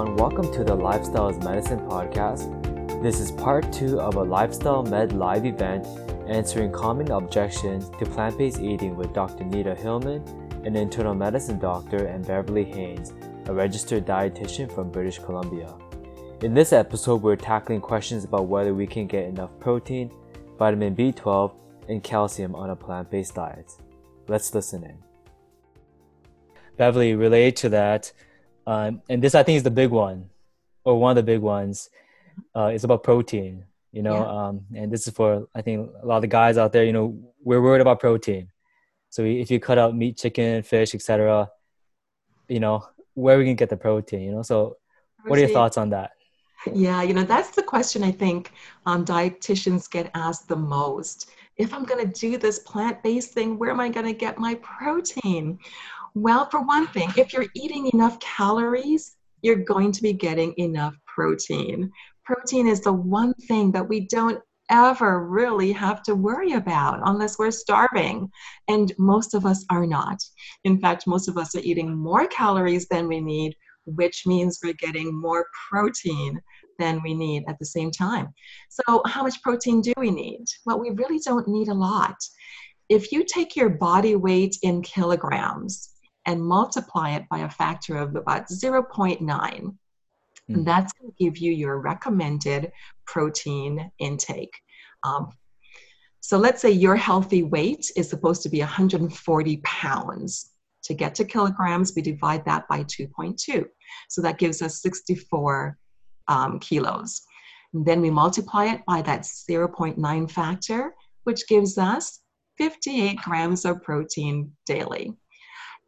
Everyone. Welcome to the Lifestyle is Medicine podcast. This is part two of a Lifestyle Med live event answering common objections to plant based eating with Dr. Nita Hillman, an internal medicine doctor, and Beverly Haynes, a registered dietitian from British Columbia. In this episode, we're tackling questions about whether we can get enough protein, vitamin B12, and calcium on a plant based diet. Let's listen in. Beverly, related to that, um, and this I think is the big one, or one of the big ones, uh, is about protein. You know, yeah. um, and this is for I think a lot of the guys out there. You know, we're worried about protein. So if you cut out meat, chicken, fish, etc., you know, where we can get the protein. You know, so what are your thoughts on that? Yeah, you know, that's the question I think um, dietitians get asked the most. If I'm going to do this plant based thing, where am I going to get my protein? Well, for one thing, if you're eating enough calories, you're going to be getting enough protein. Protein is the one thing that we don't ever really have to worry about unless we're starving. And most of us are not. In fact, most of us are eating more calories than we need, which means we're getting more protein than we need at the same time. So, how much protein do we need? Well, we really don't need a lot. If you take your body weight in kilograms and multiply it by a factor of about 0.9, mm. and that's going to give you your recommended protein intake. Um, so let's say your healthy weight is supposed to be 140 pounds. To get to kilograms, we divide that by 2.2. So that gives us 64 um, kilos. And then we multiply it by that 0.9 factor, which gives us 58 grams of protein daily.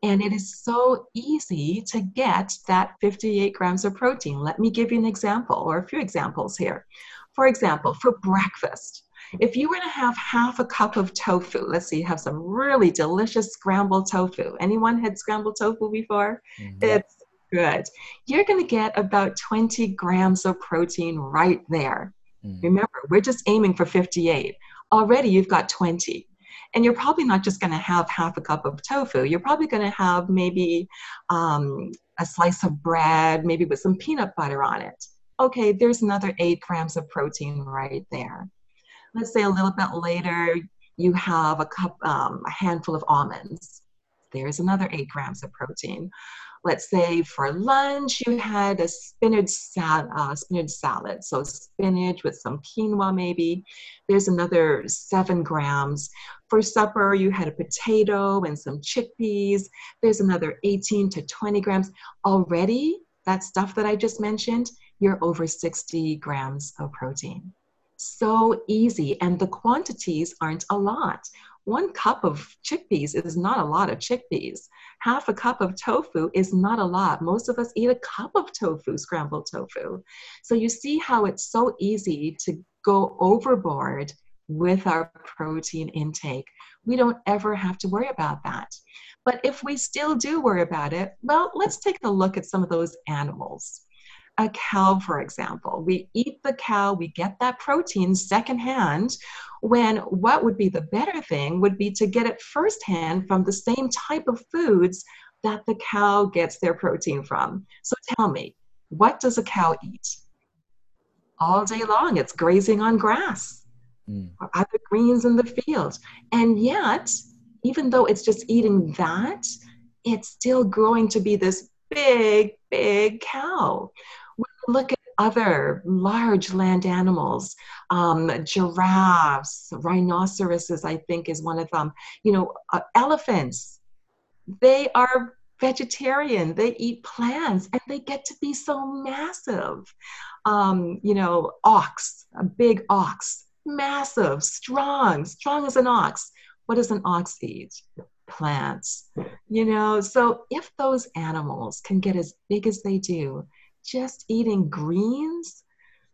And it is so easy to get that 58 grams of protein. Let me give you an example or a few examples here. For example, for breakfast, if you were to have half a cup of tofu, let's say you have some really delicious scrambled tofu. Anyone had scrambled tofu before? Mm-hmm. It's good. You're going to get about 20 grams of protein right there. Mm. Remember, we're just aiming for 58. Already you've got 20. And you're probably not just going to have half a cup of tofu. You're probably going to have maybe um, a slice of bread, maybe with some peanut butter on it. Okay, there's another eight grams of protein right there. Let's say a little bit later, you have a cup, um, a handful of almonds. There's another eight grams of protein let's say for lunch you had a spinach, sal- uh, spinach salad. So spinach with some quinoa maybe. There's another seven grams. For supper you had a potato and some chickpeas. There's another 18 to 20 grams. Already that stuff that i just mentioned you're over 60 grams of protein. So easy and the quantities aren't a lot one cup of chickpeas is not a lot of chickpeas. Half a cup of tofu is not a lot. Most of us eat a cup of tofu, scrambled tofu. So you see how it's so easy to go overboard with our protein intake. We don't ever have to worry about that. But if we still do worry about it, well, let's take a look at some of those animals a cow, for example. We eat the cow, we get that protein secondhand, when what would be the better thing would be to get it firsthand from the same type of foods that the cow gets their protein from. So tell me, what does a cow eat? All day long, it's grazing on grass mm. or other greens in the field. And yet, even though it's just eating that, it's still growing to be this big, big cow look at other large land animals, um, giraffes, rhinoceroses, I think is one of them. You know, uh, elephants, they are vegetarian, they eat plants, and they get to be so massive. Um, you know, ox, a big ox, massive, strong, strong as an ox. What does an ox eat? Plants. You know, so if those animals can get as big as they do, just eating greens,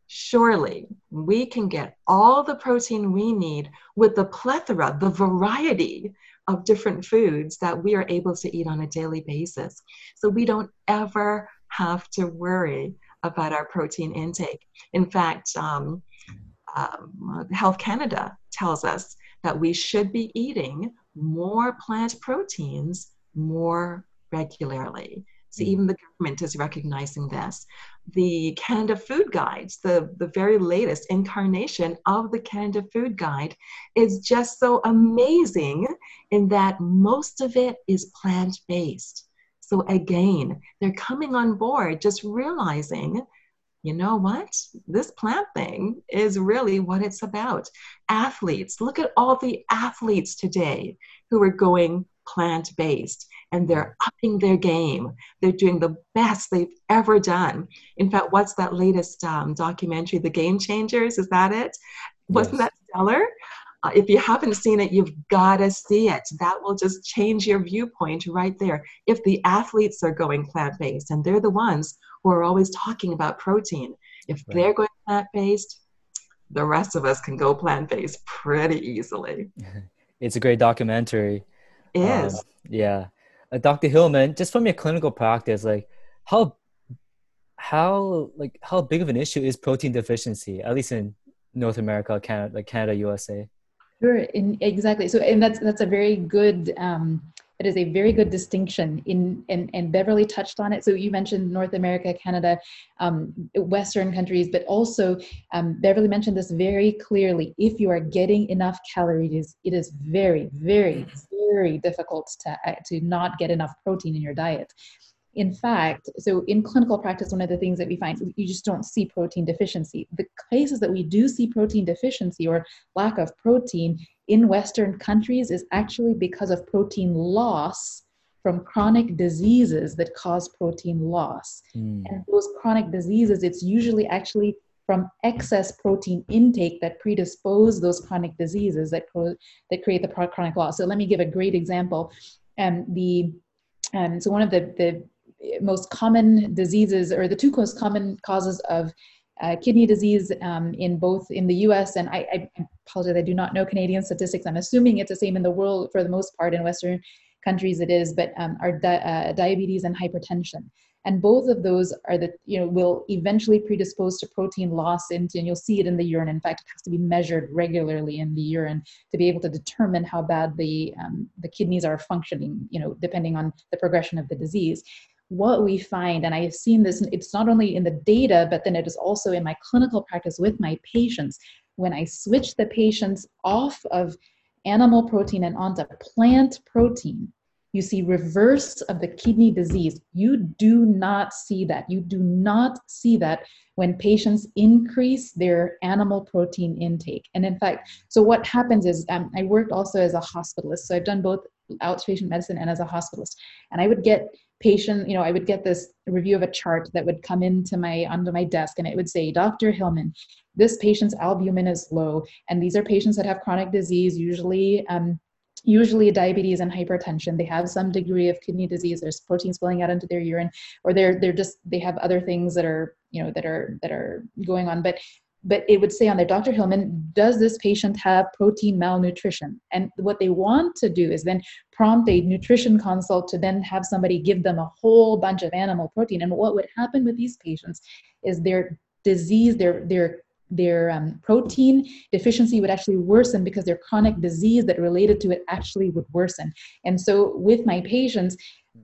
surely we can get all the protein we need with the plethora, the variety of different foods that we are able to eat on a daily basis. So we don't ever have to worry about our protein intake. In fact, um, um, Health Canada tells us that we should be eating more plant proteins more regularly So even the government is recognizing this. The Canada Food Guides, the, the very latest incarnation of the Canada Food Guide, is just so amazing in that most of it is plant based. So again, they're coming on board just realizing you know what? This plant thing is really what it's about. Athletes, look at all the athletes today who are going plant based and they're upping their game. They're doing the best they've ever done. In fact, what's that latest um, documentary, The Game Changers? Is that it? Wasn't that stellar? Uh, if you haven't seen it, you've got to see it. That will just change your viewpoint right there. If the athletes are going plant based and they're the ones who are always talking about protein, if right. they're going plant based, the rest of us can go plant based pretty easily. It's a great documentary. It is. Um, yeah. Uh, Dr. Hillman, just from your clinical practice, like how how like how big of an issue is protein deficiency, at least in North America, Canada, like Canada, USA? Sure, in, exactly. So, and that's that's a very good. Um, it is a very good distinction in and, and beverly touched on it so you mentioned north america canada um, western countries but also um, beverly mentioned this very clearly if you are getting enough calories it is very very very difficult to, uh, to not get enough protein in your diet in fact, so in clinical practice, one of the things that we find, you just don't see protein deficiency. The cases that we do see protein deficiency or lack of protein in Western countries is actually because of protein loss from chronic diseases that cause protein loss. Mm. And those chronic diseases, it's usually actually from excess protein intake that predispose those chronic diseases that, that create the chronic loss. So let me give a great example. Um, the um, so one of the, the most common diseases or the two most common causes of uh, kidney disease um, in both in the US and I, I, apologize, I do not know Canadian statistics. I'm assuming it's the same in the world for the most part in Western countries it is, but um, are di- uh, diabetes and hypertension. And both of those are the, you know, will eventually predispose to protein loss into, and you'll see it in the urine. In fact, it has to be measured regularly in the urine to be able to determine how bad the, um, the kidneys are functioning, you know, depending on the progression of the disease what we find, and I have seen this, it's not only in the data, but then it is also in my clinical practice with my patients. When I switch the patients off of animal protein and onto plant protein, you see reverse of the kidney disease. You do not see that. You do not see that when patients increase their animal protein intake. And in fact, so what happens is um, I worked also as a hospitalist. So I've done both outpatient medicine and as a hospitalist. And I would get patient, you know, I would get this review of a chart that would come into my onto my desk and it would say, Dr. Hillman, this patient's albumin is low. And these are patients that have chronic disease, usually um, usually diabetes and hypertension they have some degree of kidney disease there's protein spilling out into their urine or they're they're just they have other things that are you know that are that are going on but but it would say on there, Dr. Hillman, does this patient have protein malnutrition? And what they want to do is then prompt a nutrition consult to then have somebody give them a whole bunch of animal protein. And what would happen with these patients is their disease, their their their um, protein deficiency would actually worsen because their chronic disease that related to it actually would worsen. And so with my patients,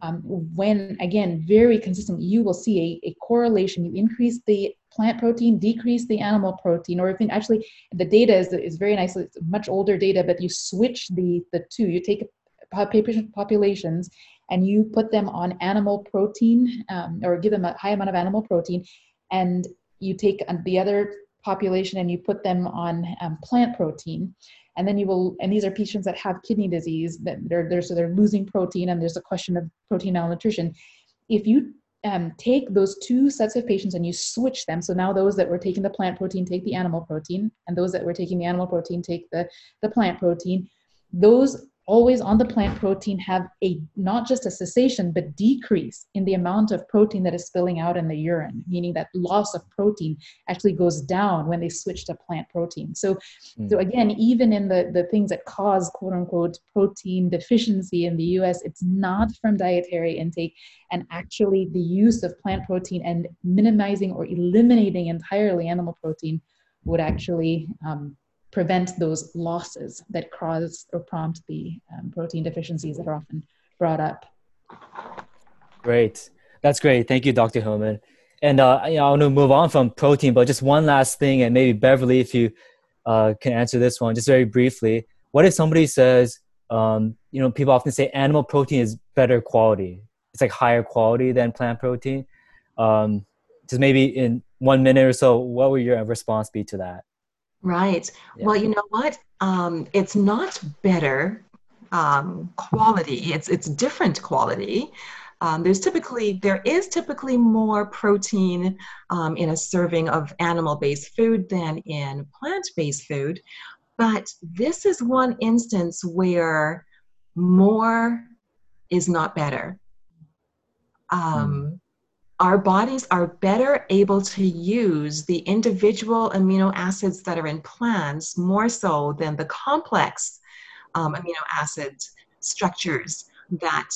um, when again very consistent, you will see a, a correlation. You increase the plant protein, decrease the animal protein, or if in, actually the data is, is very nice, it's much older data, but you switch the, the two, you take patient populations and you put them on animal protein um, or give them a high amount of animal protein and you take the other population and you put them on um, plant protein and then you will and these are patients that have kidney disease that they're, they're so they're losing protein and there's a question of protein malnutrition if you um, take those two sets of patients and you switch them. So now those that were taking the plant protein take the animal protein, and those that were taking the animal protein take the, the plant protein. Those always on the plant protein have a not just a cessation but decrease in the amount of protein that is spilling out in the urine meaning that loss of protein actually goes down when they switch to plant protein so mm. so again even in the the things that cause quote unquote protein deficiency in the US it's not from dietary intake and actually the use of plant protein and minimizing or eliminating entirely animal protein would actually um, prevent those losses that cause or prompt the um, protein deficiencies that are often brought up. Great. That's great. Thank you, Dr. Hillman. And uh, I want to move on from protein, but just one last thing, and maybe Beverly, if you uh, can answer this one, just very briefly. What if somebody says, um, you know, people often say animal protein is better quality. It's like higher quality than plant protein. Um, just maybe in one minute or so, what would your response be to that? Right. Yeah. Well, you know what? Um, it's not better um, quality. It's it's different quality. Um, there's typically there is typically more protein um, in a serving of animal-based food than in plant-based food, but this is one instance where more is not better. Um, mm our bodies are better able to use the individual amino acids that are in plants more so than the complex um, amino acid structures that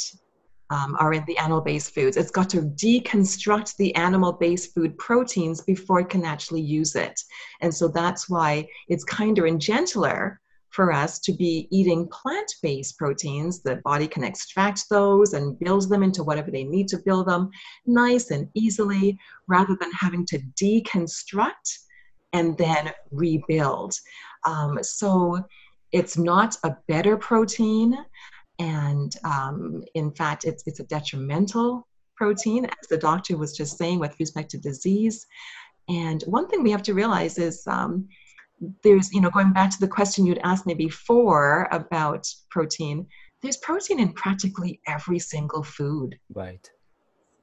um, are in the animal based foods. It's got to deconstruct the animal based food proteins before it can actually use it. And so that's why it's kinder and gentler for us to be eating plant based proteins. The body can extract those and build them into whatever they need to build them nice and easily rather than having to deconstruct and then rebuild. Um, so it's not a better protein. And um, in fact, it's, it's a detrimental protein, as the doctor was just saying with respect to disease. And one thing we have to realize is um, there's, you know, going back to the question you'd asked me before about protein, there's protein in practically every single food. Right.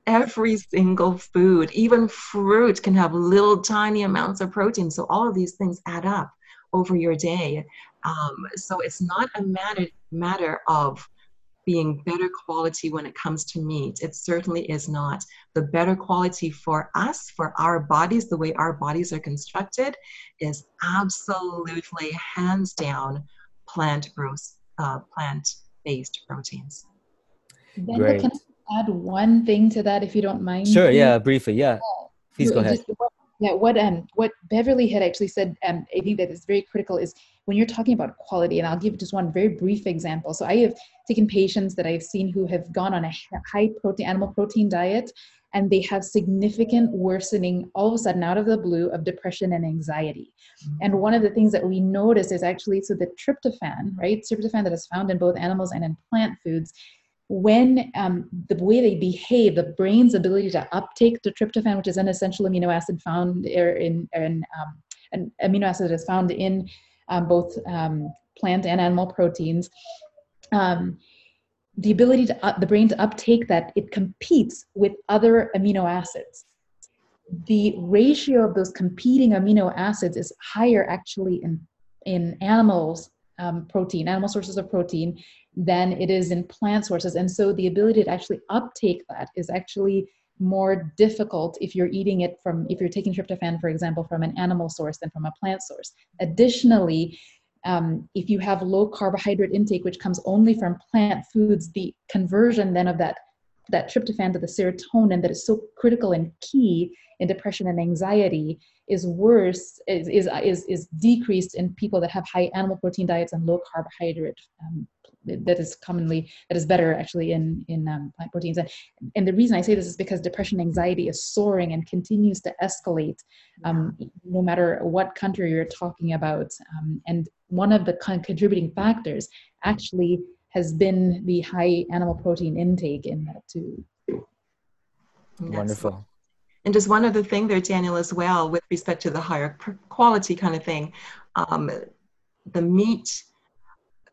Every single food, even fruit can have little tiny amounts of protein. So all of these things add up over your day. Um, so it's not a matter matter of being better quality when it comes to meat. It certainly is not. The better quality for us, for our bodies, the way our bodies are constructed, is absolutely hands down plant growth, uh, plant-based proteins. Then Great. can I add one thing to that, if you don't mind? Sure. Yeah. Briefly. Yeah. Please go ahead. Just, yeah. What um what Beverly had actually said, um, I think that is very critical is when you're talking about quality, and I'll give just one very brief example. So I have taken patients that I've seen who have gone on a high protein, animal protein diet, and they have significant worsening all of a sudden out of the blue of depression and anxiety. Mm-hmm. And one of the things that we notice is actually so the tryptophan, right? Tryptophan that is found in both animals and in plant foods. When um, the way they behave, the brain's ability to uptake the tryptophan, which is an essential amino acid found in, in um, an amino acid that is found in um, both um, plant and animal proteins. Um, the ability to uh, the brain to uptake that it competes with other amino acids the ratio of those competing amino acids is higher actually in in animals um, protein animal sources of protein than it is in plant sources and so the ability to actually uptake that is actually more difficult if you're eating it from if you're taking tryptophan for example from an animal source than from a plant source. Additionally um, if you have low carbohydrate intake which comes only from plant foods the conversion then of that that tryptophan to the serotonin that is so critical and key in depression and anxiety is worse is is is, is decreased in people that have high animal protein diets and low carbohydrate um, that is commonly that is better actually in in um, plant proteins. And and the reason i say this is because depression anxiety is soaring and continues to escalate um, no matter what country you're talking about um, and one of the con- contributing factors actually has been the high animal protein intake in that too. Wonderful. And just one other thing there daniel as well with respect to the higher quality kind of thing um, the meat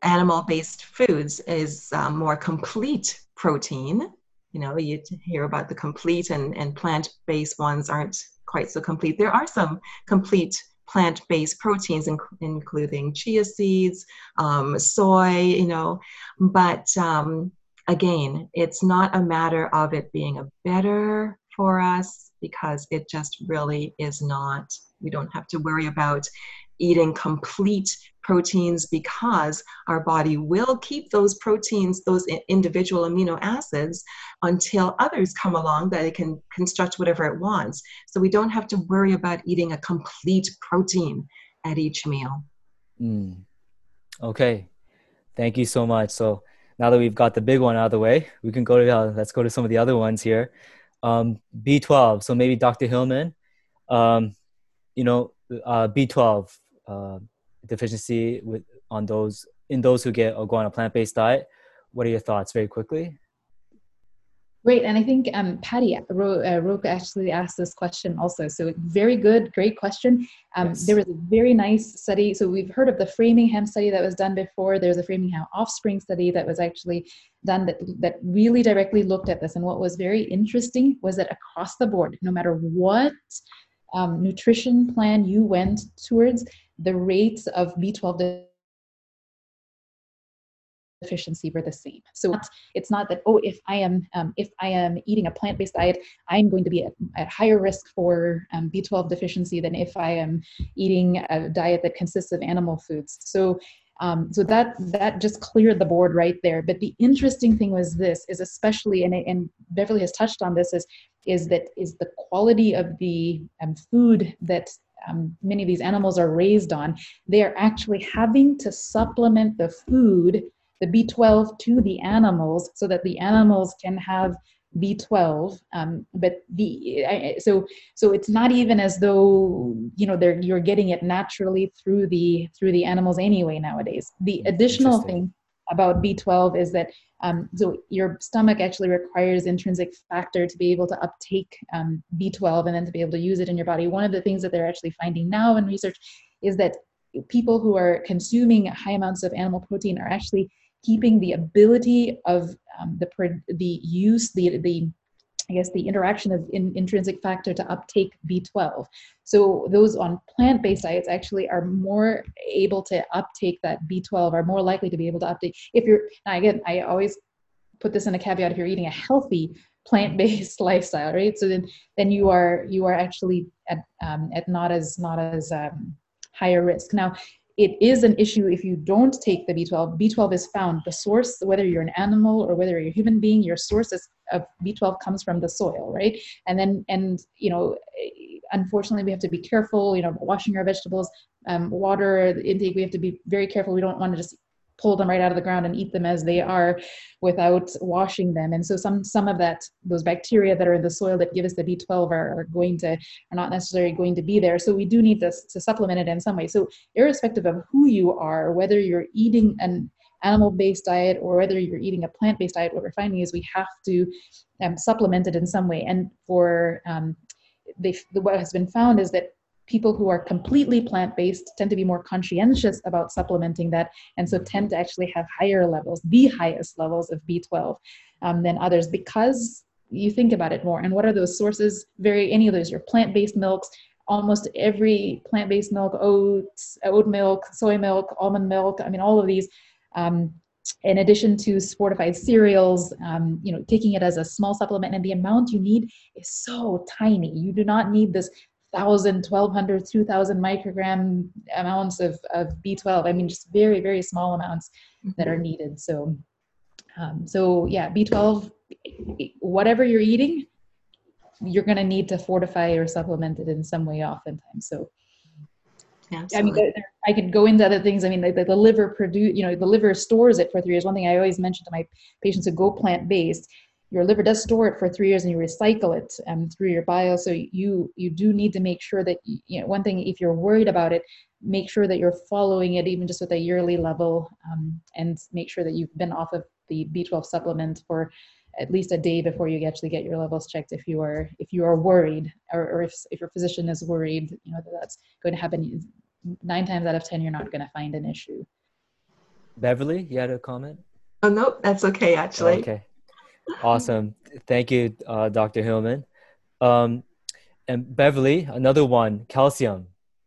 animal based foods is um, more complete protein. You know, you hear about the complete and, and plant based ones aren't quite so complete. There are some complete plant based proteins, inc- including chia seeds, um, soy, you know, but um, again, it's not a matter of it being a better for us because it just really is not. We don't have to worry about eating complete proteins because our body will keep those proteins, those individual amino acids, until others come along that it can construct whatever it wants. So we don't have to worry about eating a complete protein at each meal. Mm. Okay, thank you so much. So now that we've got the big one out of the way, we can go to uh, let's go to some of the other ones here. um, B12. So maybe Dr. Hillman, um, you know, uh, B12 uh, deficiency with on those in those who get or go on a plant-based diet. What are your thoughts, very quickly? Great, and I think um, Patty Roke uh, actually asked this question also. So very good, great question. Um, yes. There was a very nice study. So we've heard of the Framingham study that was done before. There's a Framingham offspring study that was actually done that that really directly looked at this. And what was very interesting was that across the board, no matter what um, nutrition plan you went towards, the rates of B12 deficiency were the same. So it's not that oh, if I am um, if I am eating a plant-based diet, I'm going to be at, at higher risk for um, B12 deficiency than if I am eating a diet that consists of animal foods. So um, so that that just cleared the board right there. But the interesting thing was this is especially and, and Beverly has touched on this is is that is the quality of the um, food that um, many of these animals are raised on. They are actually having to supplement the food the B12 to the animals so that the animals can have B12. Um, but the so so it's not even as though you know they're you're getting it naturally through the through the animals anyway nowadays. The hmm, additional thing about B12 is that um, so your stomach actually requires intrinsic factor to be able to uptake um, B12 and then to be able to use it in your body. One of the things that they're actually finding now in research is that people who are consuming high amounts of animal protein are actually keeping the ability of um, the the use the the I guess the interaction of in, intrinsic factor to uptake B12. So those on plant-based diets actually are more able to uptake that B12, are more likely to be able to uptake. If you're now again, I always put this in a caveat: if you're eating a healthy plant-based lifestyle, right? So then then you are you are actually at um, at not as not as um, higher risk. Now, it is an issue if you don't take the B12. B12 is found. The source, whether you're an animal or whether you're a human being, your source of B12 comes from the soil, right? And then, and you know, unfortunately, we have to be careful. You know, washing our vegetables, um, water intake. We have to be very careful. We don't want to just pull them right out of the ground and eat them as they are without washing them. And so some some of that those bacteria that are in the soil that give us the b12 are, are going to are not necessarily going to be there. So we do need to, to supplement it in some way. So irrespective of who you are whether you're eating an animal-based diet or whether you're eating a plant-based diet what we're finding is we have to um, supplement it in some way. And for um, they, what has been found is that people who are completely plant-based tend to be more conscientious about supplementing that and so tend to actually have higher levels the highest levels of b12 um, than others because you think about it more and what are those sources very any of those your plant-based milks almost every plant-based milk oats oat milk soy milk almond milk i mean all of these um, in addition to fortified cereals, um, you know, taking it as a small supplement and the amount you need is so tiny. You do not need this 1,000, 1,200, 2,000 microgram amounts of, of B12. I mean, just very, very small amounts that are mm-hmm. needed. So, um, so yeah, B12, whatever you're eating, you're going to need to fortify or supplement it in some way oftentimes. So, Absolutely. I mean, I could go into other things. I mean, the, the liver produce, you know, the liver stores it for three years. One thing I always mention to my patients who go plant based your liver does store it for three years and you recycle it um, through your bile so you you do need to make sure that you know one thing if you're worried about it make sure that you're following it even just with a yearly level um, and make sure that you've been off of the b12 supplement for at least a day before you actually get your levels checked if you are if you are worried or, or if, if your physician is worried you know that that's going to happen. Nine times out of ten you're not going to find an issue. Beverly you had a comment? Oh no that's okay actually. Okay awesome. Thank you, uh, Dr. Hillman. Um, and Beverly, another one, calcium.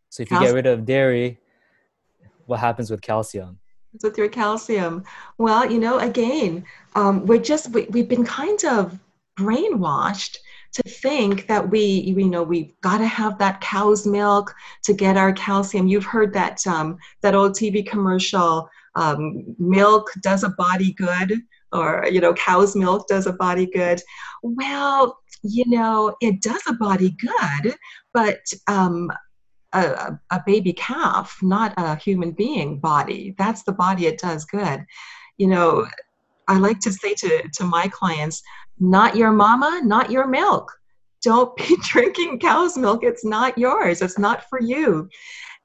So if you calcium. get rid of dairy, what happens with calcium? With your calcium, well, you know, again, um, we're just we, we've been kind of brainwashed to think that we you know we've got to have that cow's milk to get our calcium you've heard that um, that old tv commercial um, milk does a body good or you know cow's milk does a body good well you know it does a body good but um, a, a, baby calf not a human being body that's the body it does good you know i like to say to, to my clients not your mama, not your milk. Don't be drinking cow's milk. It's not yours. It's not for you.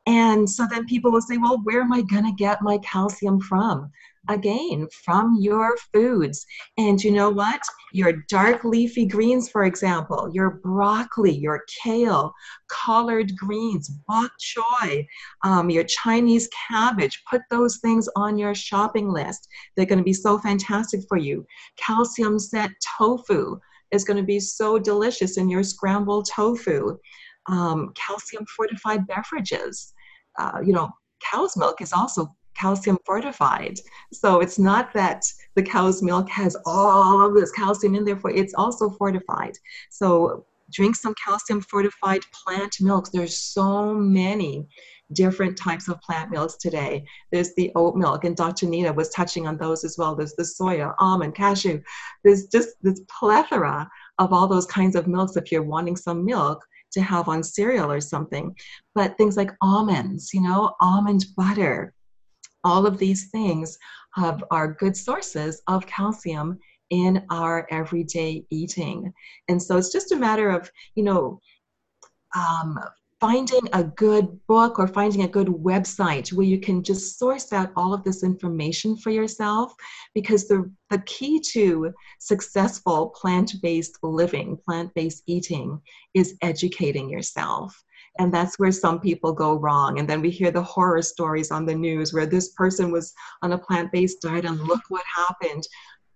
And so then people will say, well, where am I going to get my calcium from? Again, from your foods. And you know what? Your dark leafy greens, for example, your broccoli, your kale, collard greens, bok choy, um, your Chinese cabbage, put those things on your shopping list. They're going to be so fantastic for you. Calcium set tofu is going to be so delicious in your scrambled tofu. Um, calcium fortified beverages. Uh, you know, cow's milk is also calcium fortified. So it's not that the cow's milk has all of this calcium in there for it's also fortified. So drink some calcium fortified plant milks. There's so many different types of plant milks today. There's the oat milk, and Dr. Nina was touching on those as well. There's the soya, almond, cashew. There's just this plethora of all those kinds of milks if you're wanting some milk to have on cereal or something. But things like almonds, you know, almond butter, all of these things have, are good sources of calcium in our everyday eating. And so it's just a matter of, you know, um, finding a good book or finding a good website where you can just source out all of this information for yourself because the, the key to successful plant-based living plant-based eating is educating yourself and that's where some people go wrong. And then we hear the horror stories on the news where this person was on a plant-based diet and look what happened.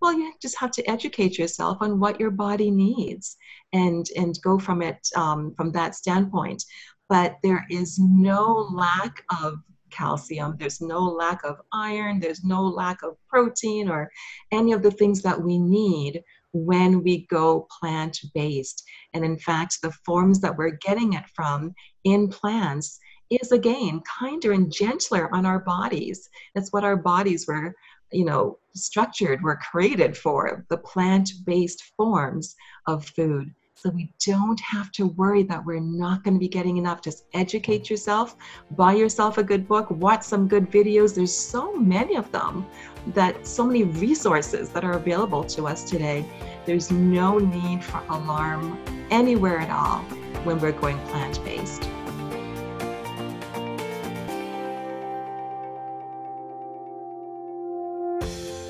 Well you just have to educate yourself on what your body needs and and go from it um, from that standpoint. But there is no lack of calcium. There's no lack of iron. There's no lack of protein or any of the things that we need when we go plant based. And in fact, the forms that we're getting it from in plants is again kinder and gentler on our bodies. That's what our bodies were, you know, structured, were created for the plant based forms of food. So we don't have to worry that we're not going to be getting enough. Just educate yourself, buy yourself a good book, watch some good videos. There's so many of them that so many resources that are available to us today. There's no need for alarm anywhere at all when we're going plant based.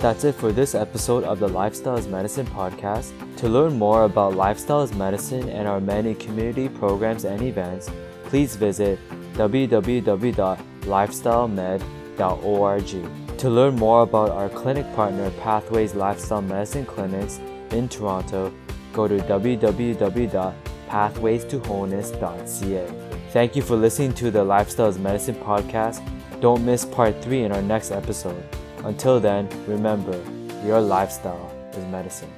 That's it for this episode of the Lifestyle is Medicine podcast. To learn more about Lifestyle is Medicine and our many community programs and events, please visit www.lifestylemed.org. To learn more about our clinic partner Pathways Lifestyle Medicine Clinics in Toronto, go to www.pathwaystoWholeness.ca. Thank you for listening to the Lifestyle is Medicine podcast. Don't miss part 3 in our next episode. Until then, remember, your lifestyle is medicine.